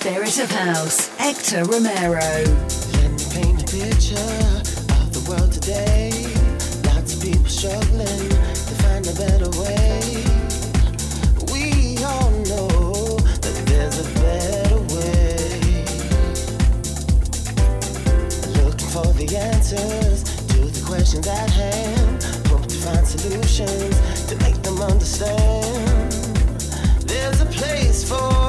Spirit of House, Hector Romero. Let me paint a picture of the world today. Lots of people struggling to find a better way. We all know that there's a better way. Looking for the answers to the questions at hand. Hope to find solutions to make them understand. There's a place for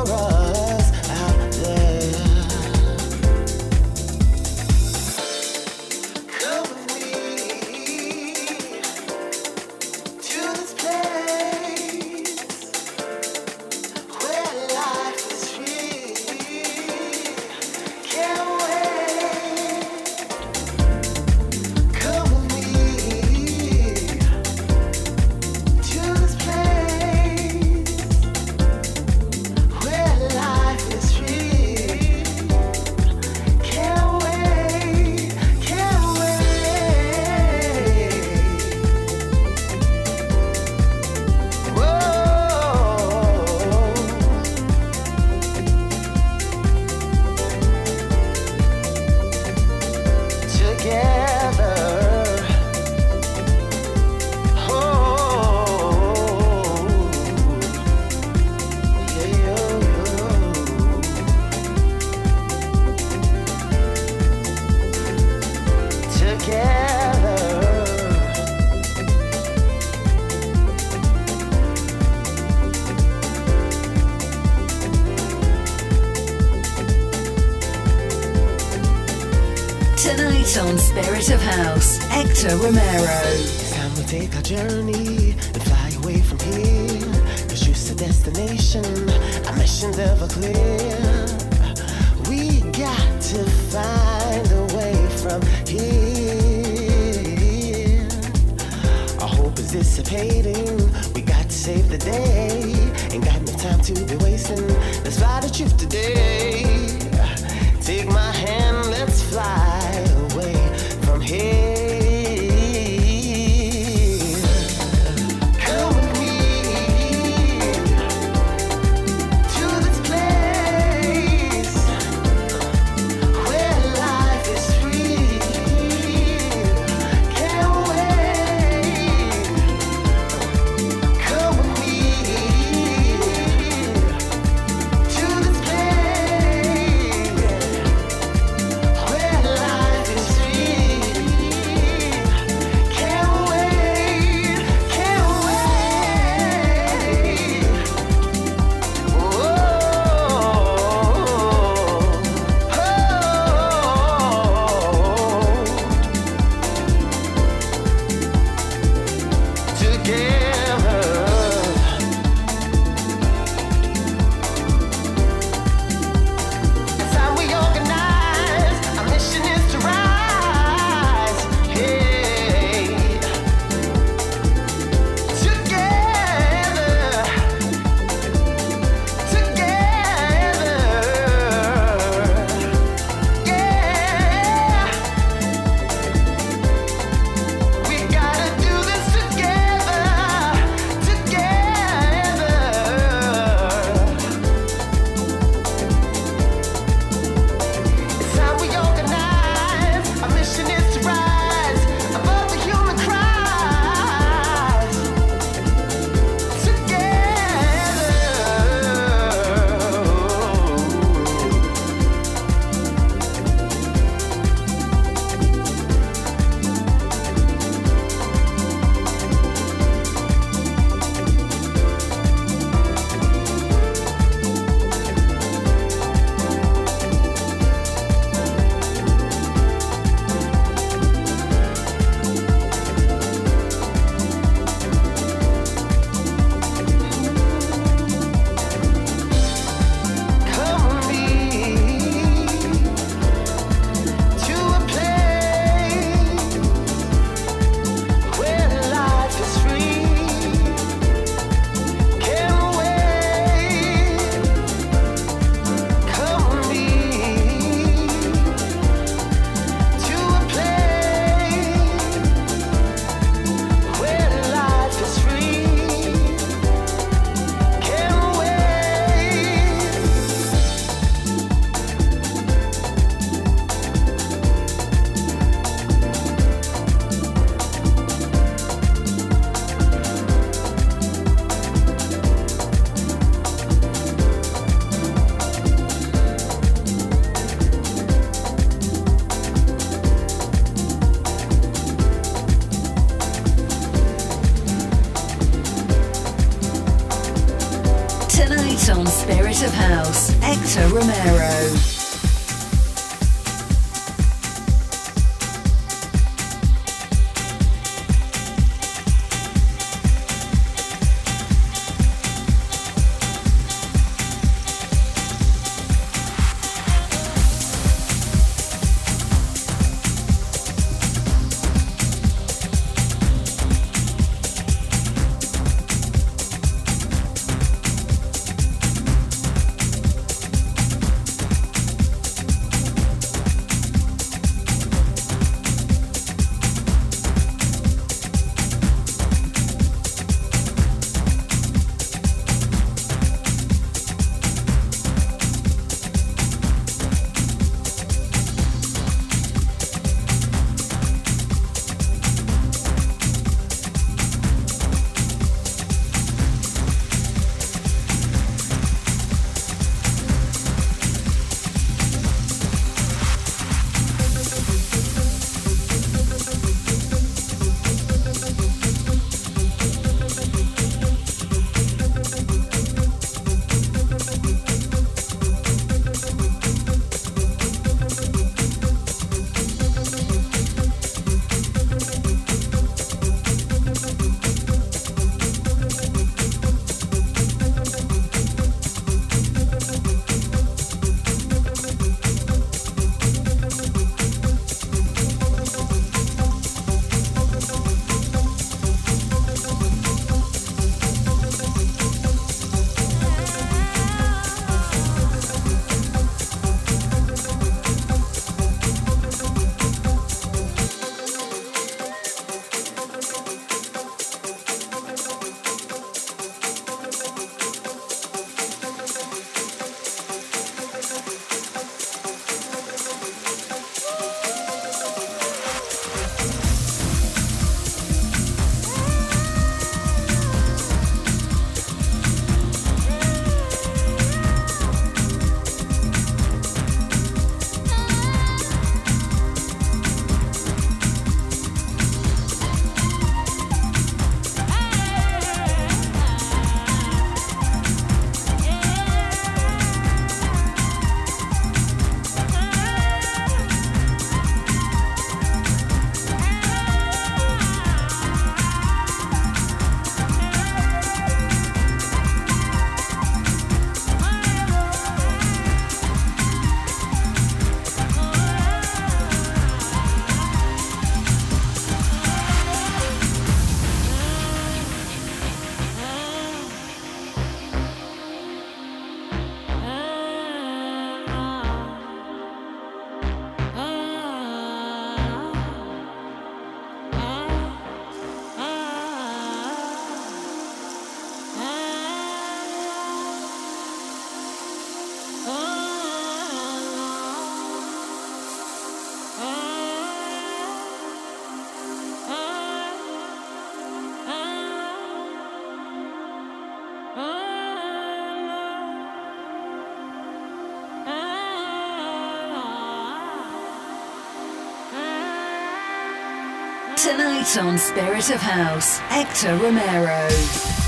On Spirit of House, Hector Romero.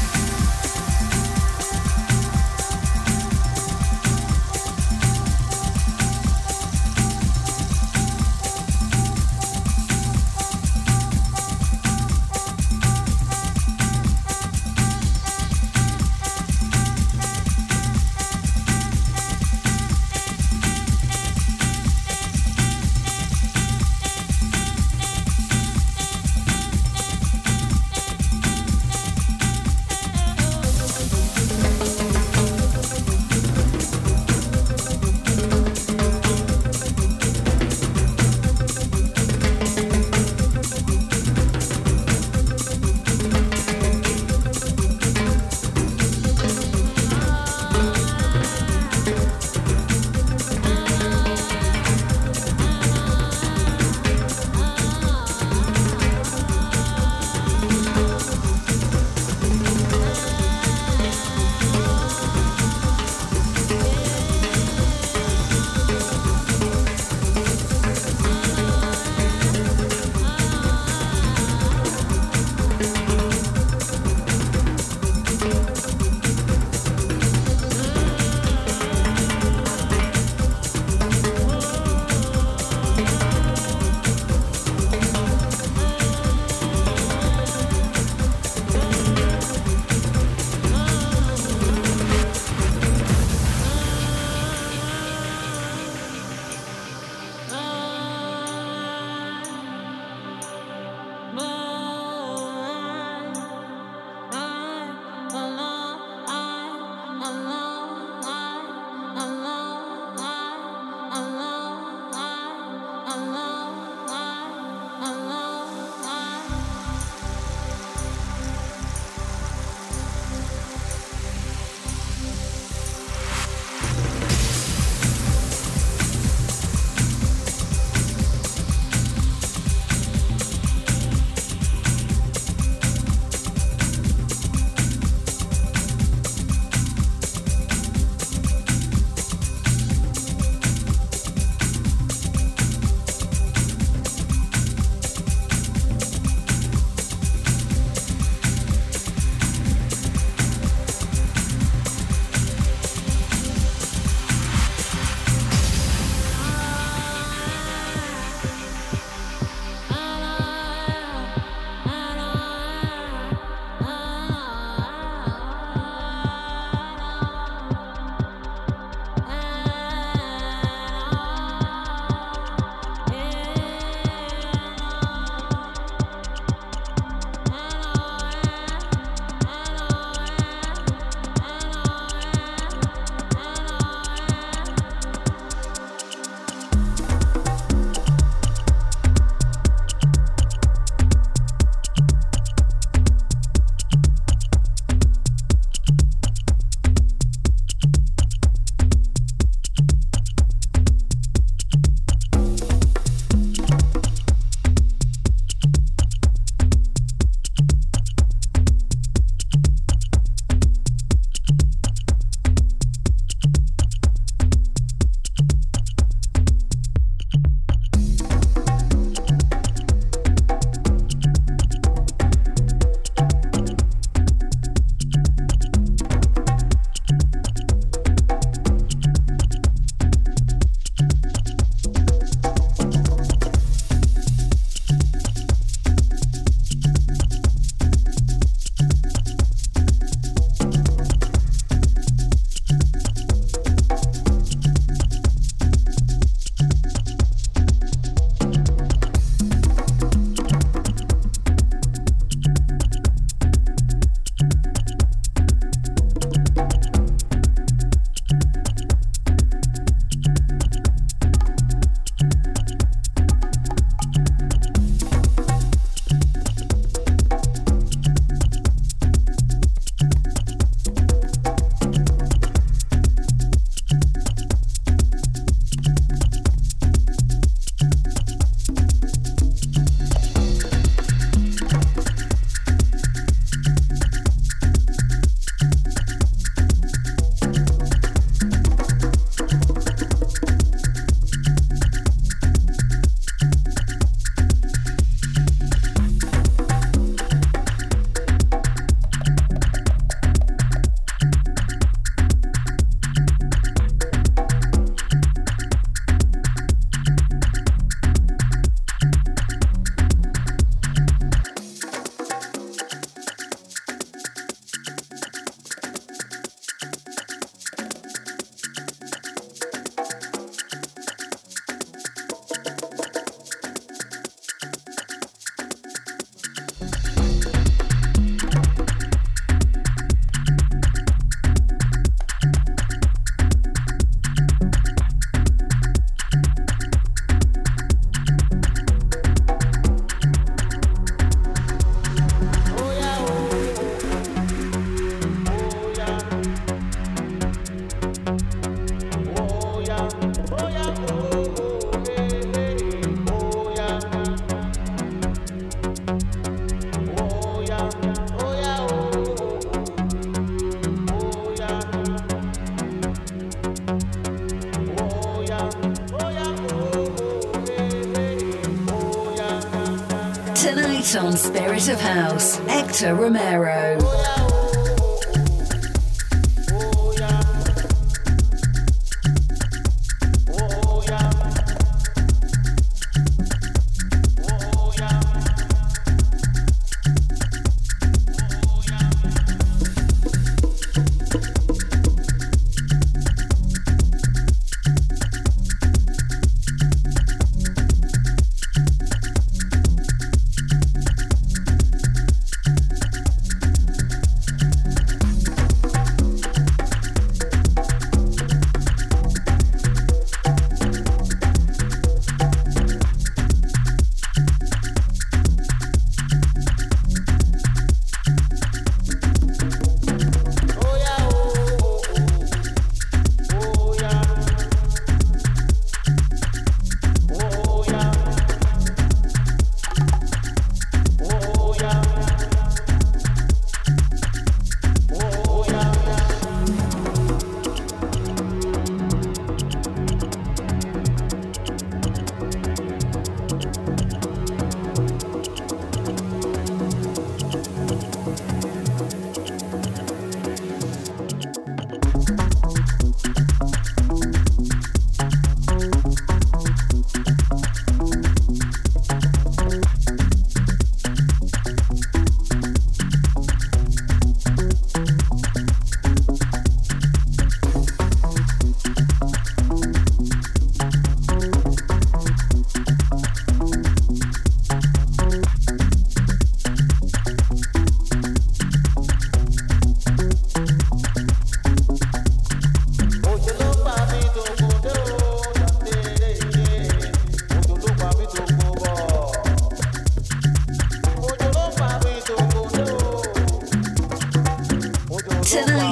Romero.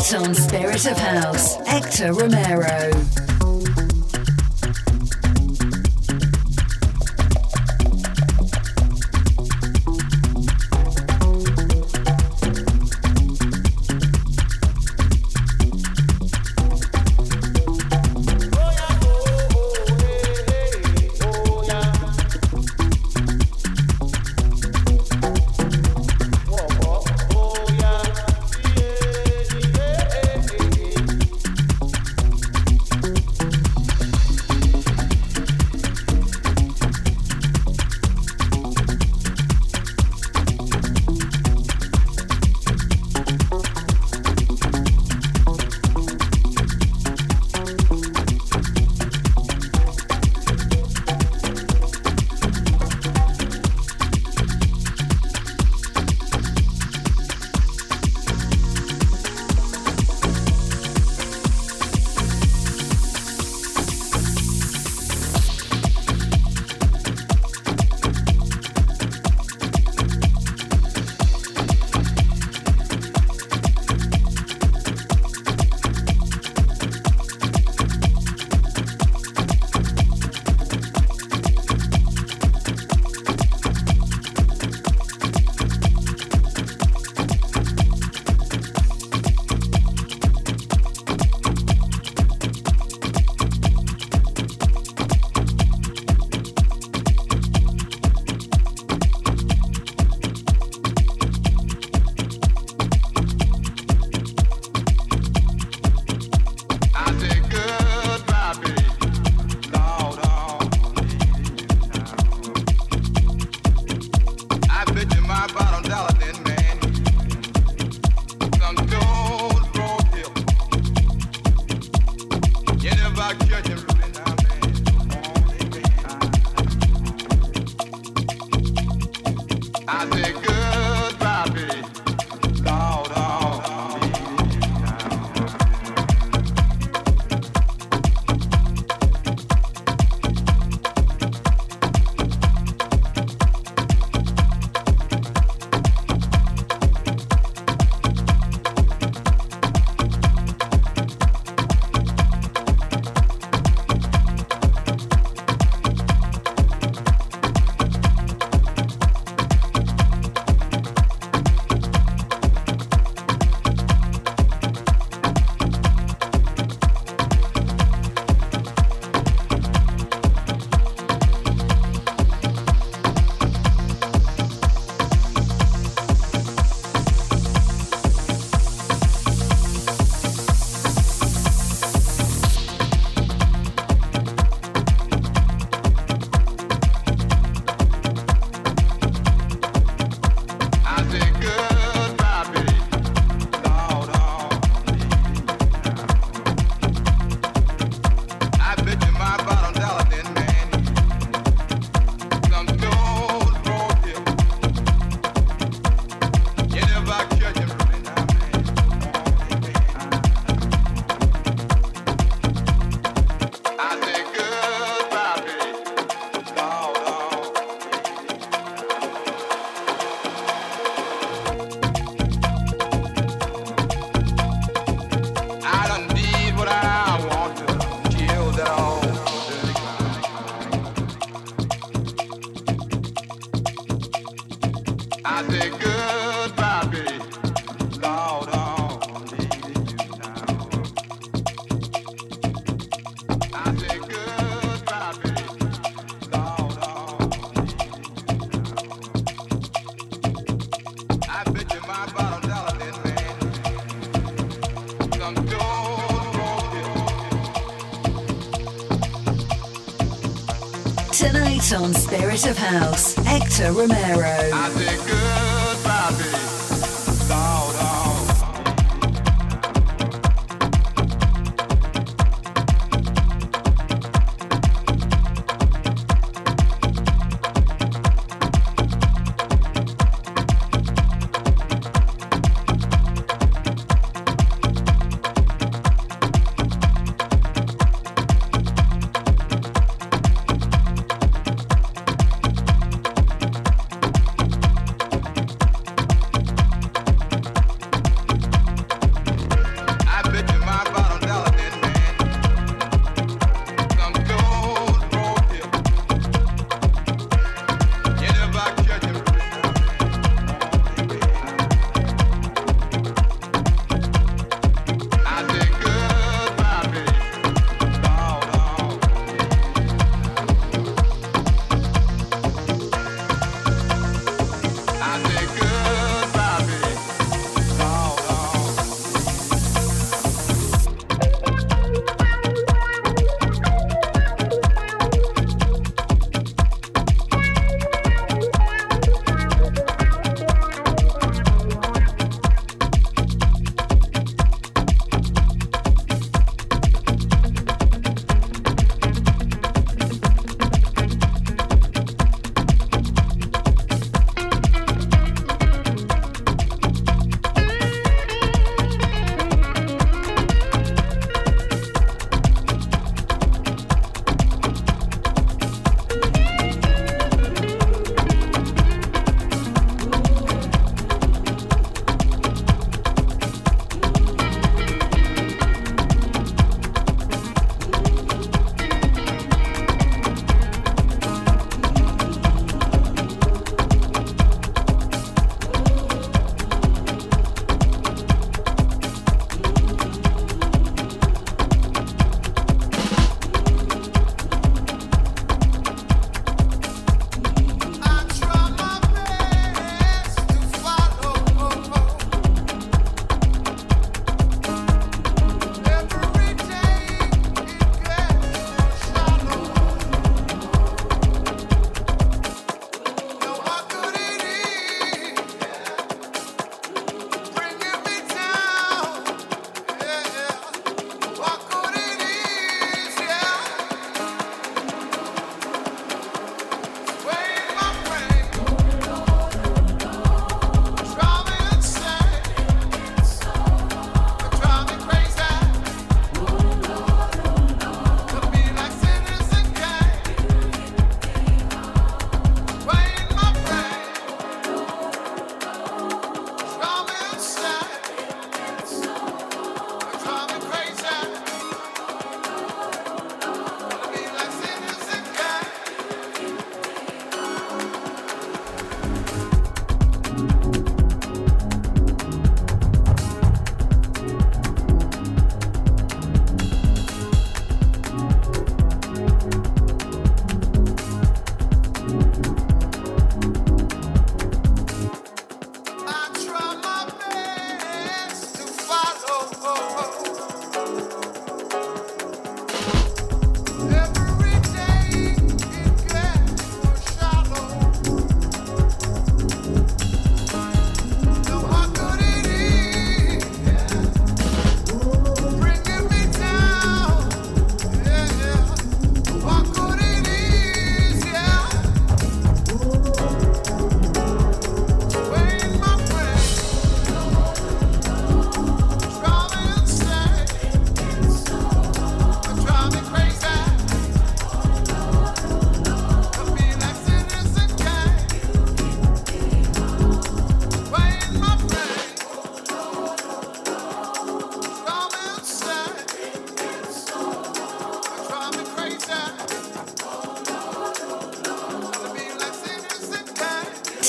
Hector Romero. of House, Hector Romero. Of House, Hector Romero.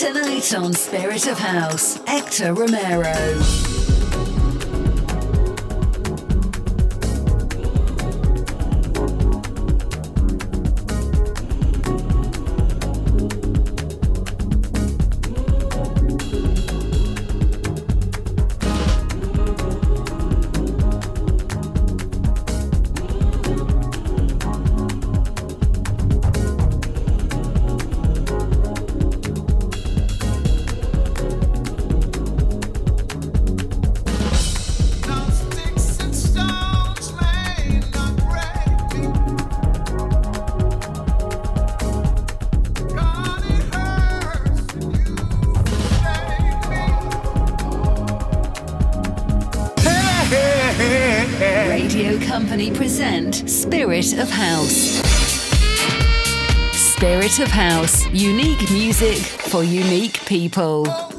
Tonight on Spirit of House, Hector Romero. Of House. Unique music for unique people.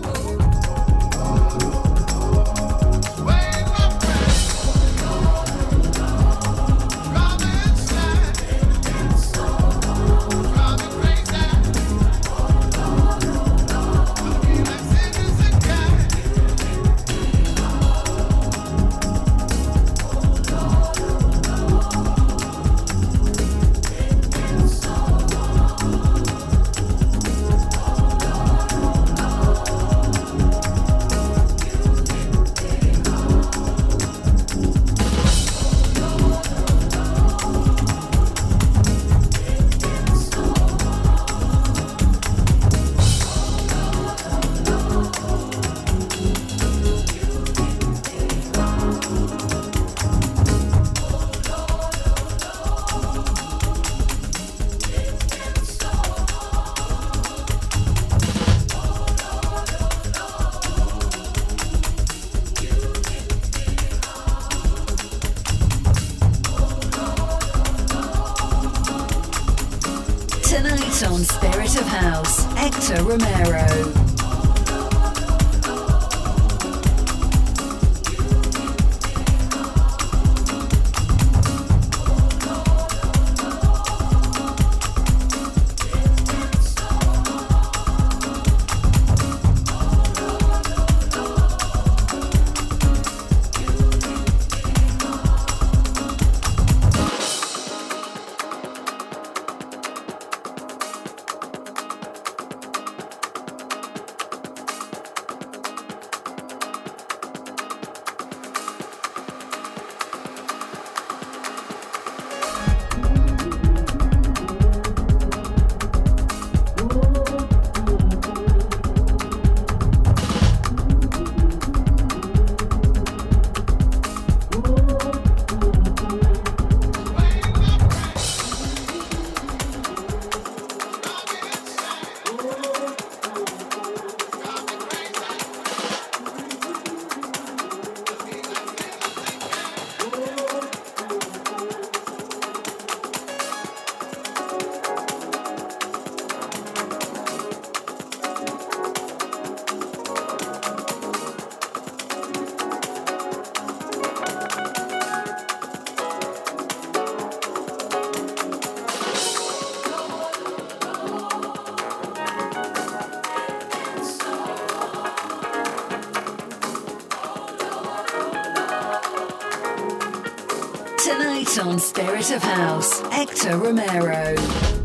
On Spirit of House, Hector Romero.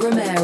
Romero.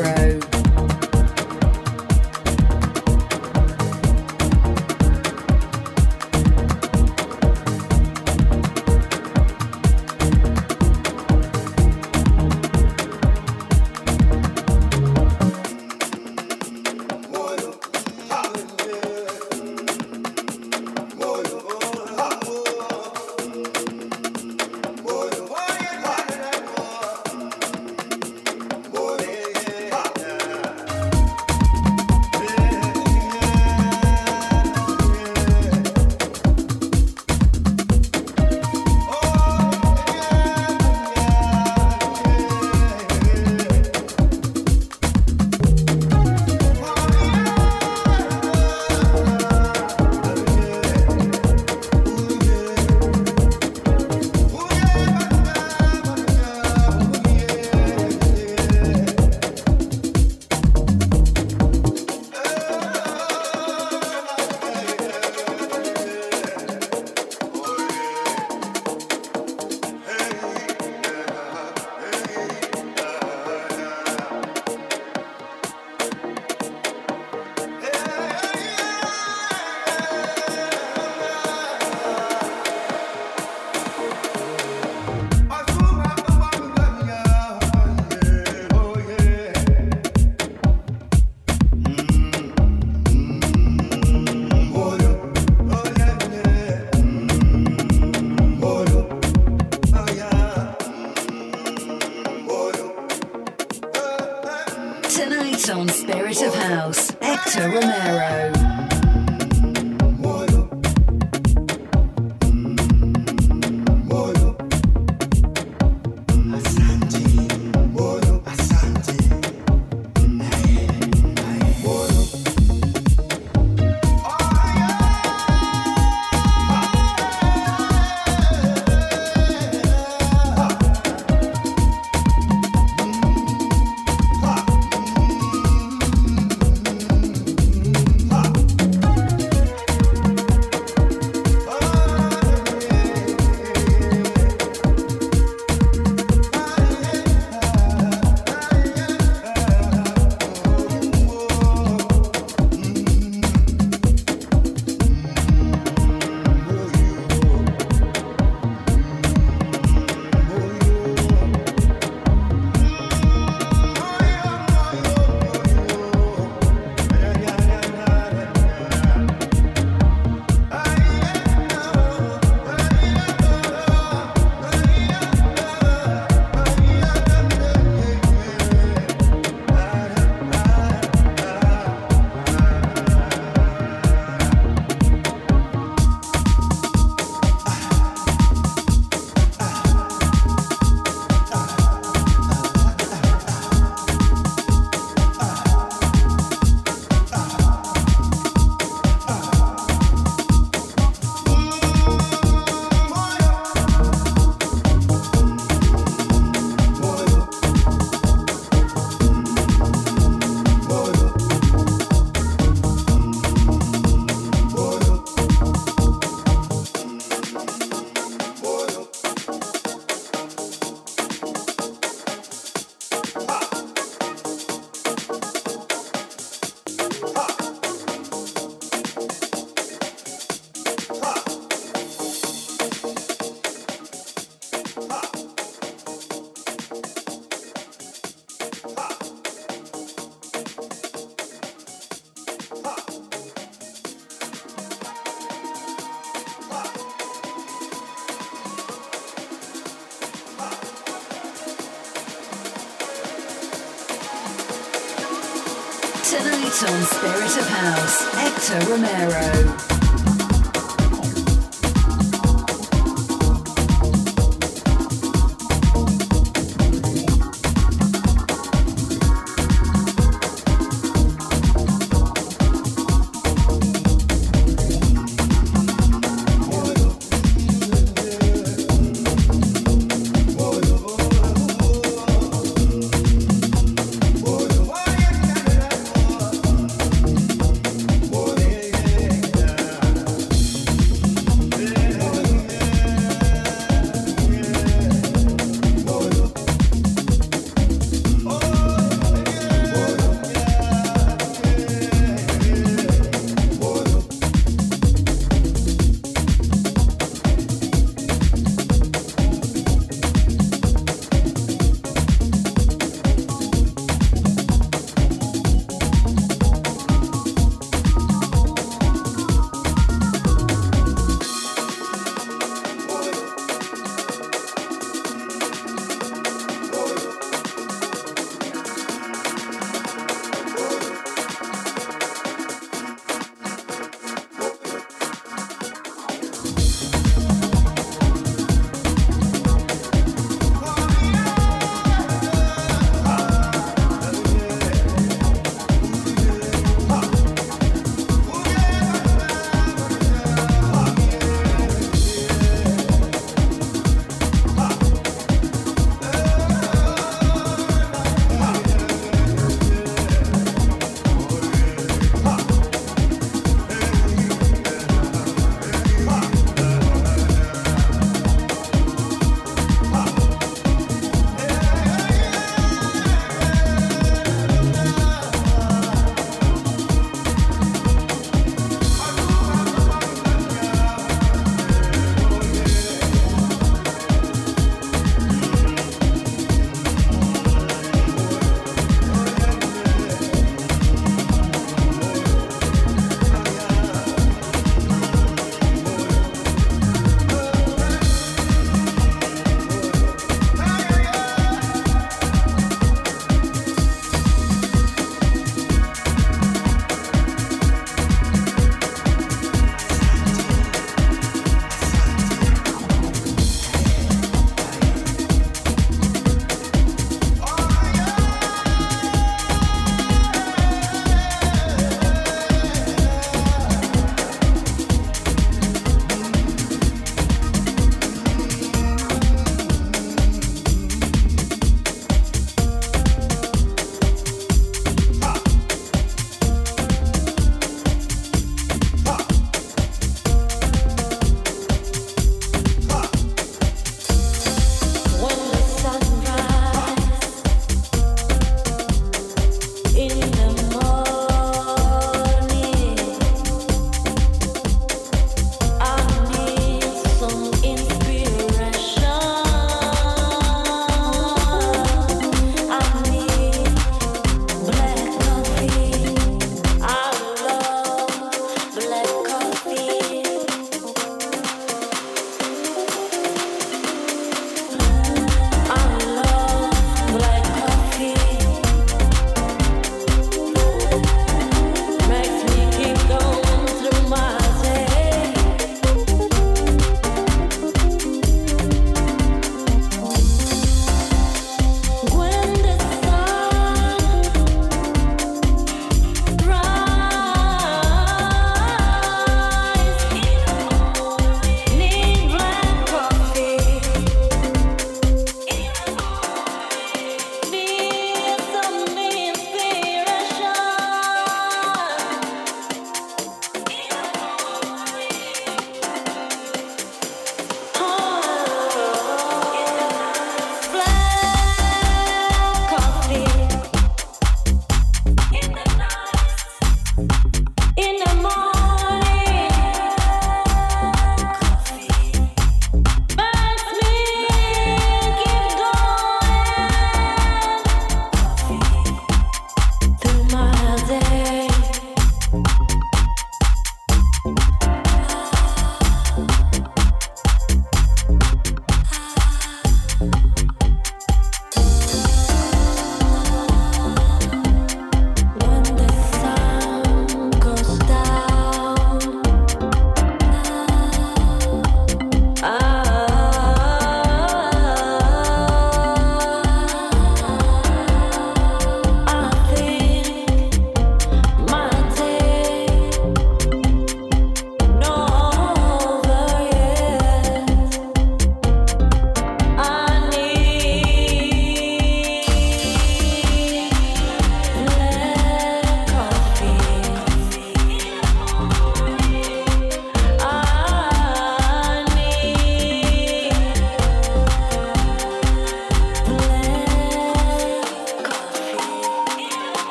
Spirit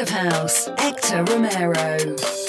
of House, Hector Romero.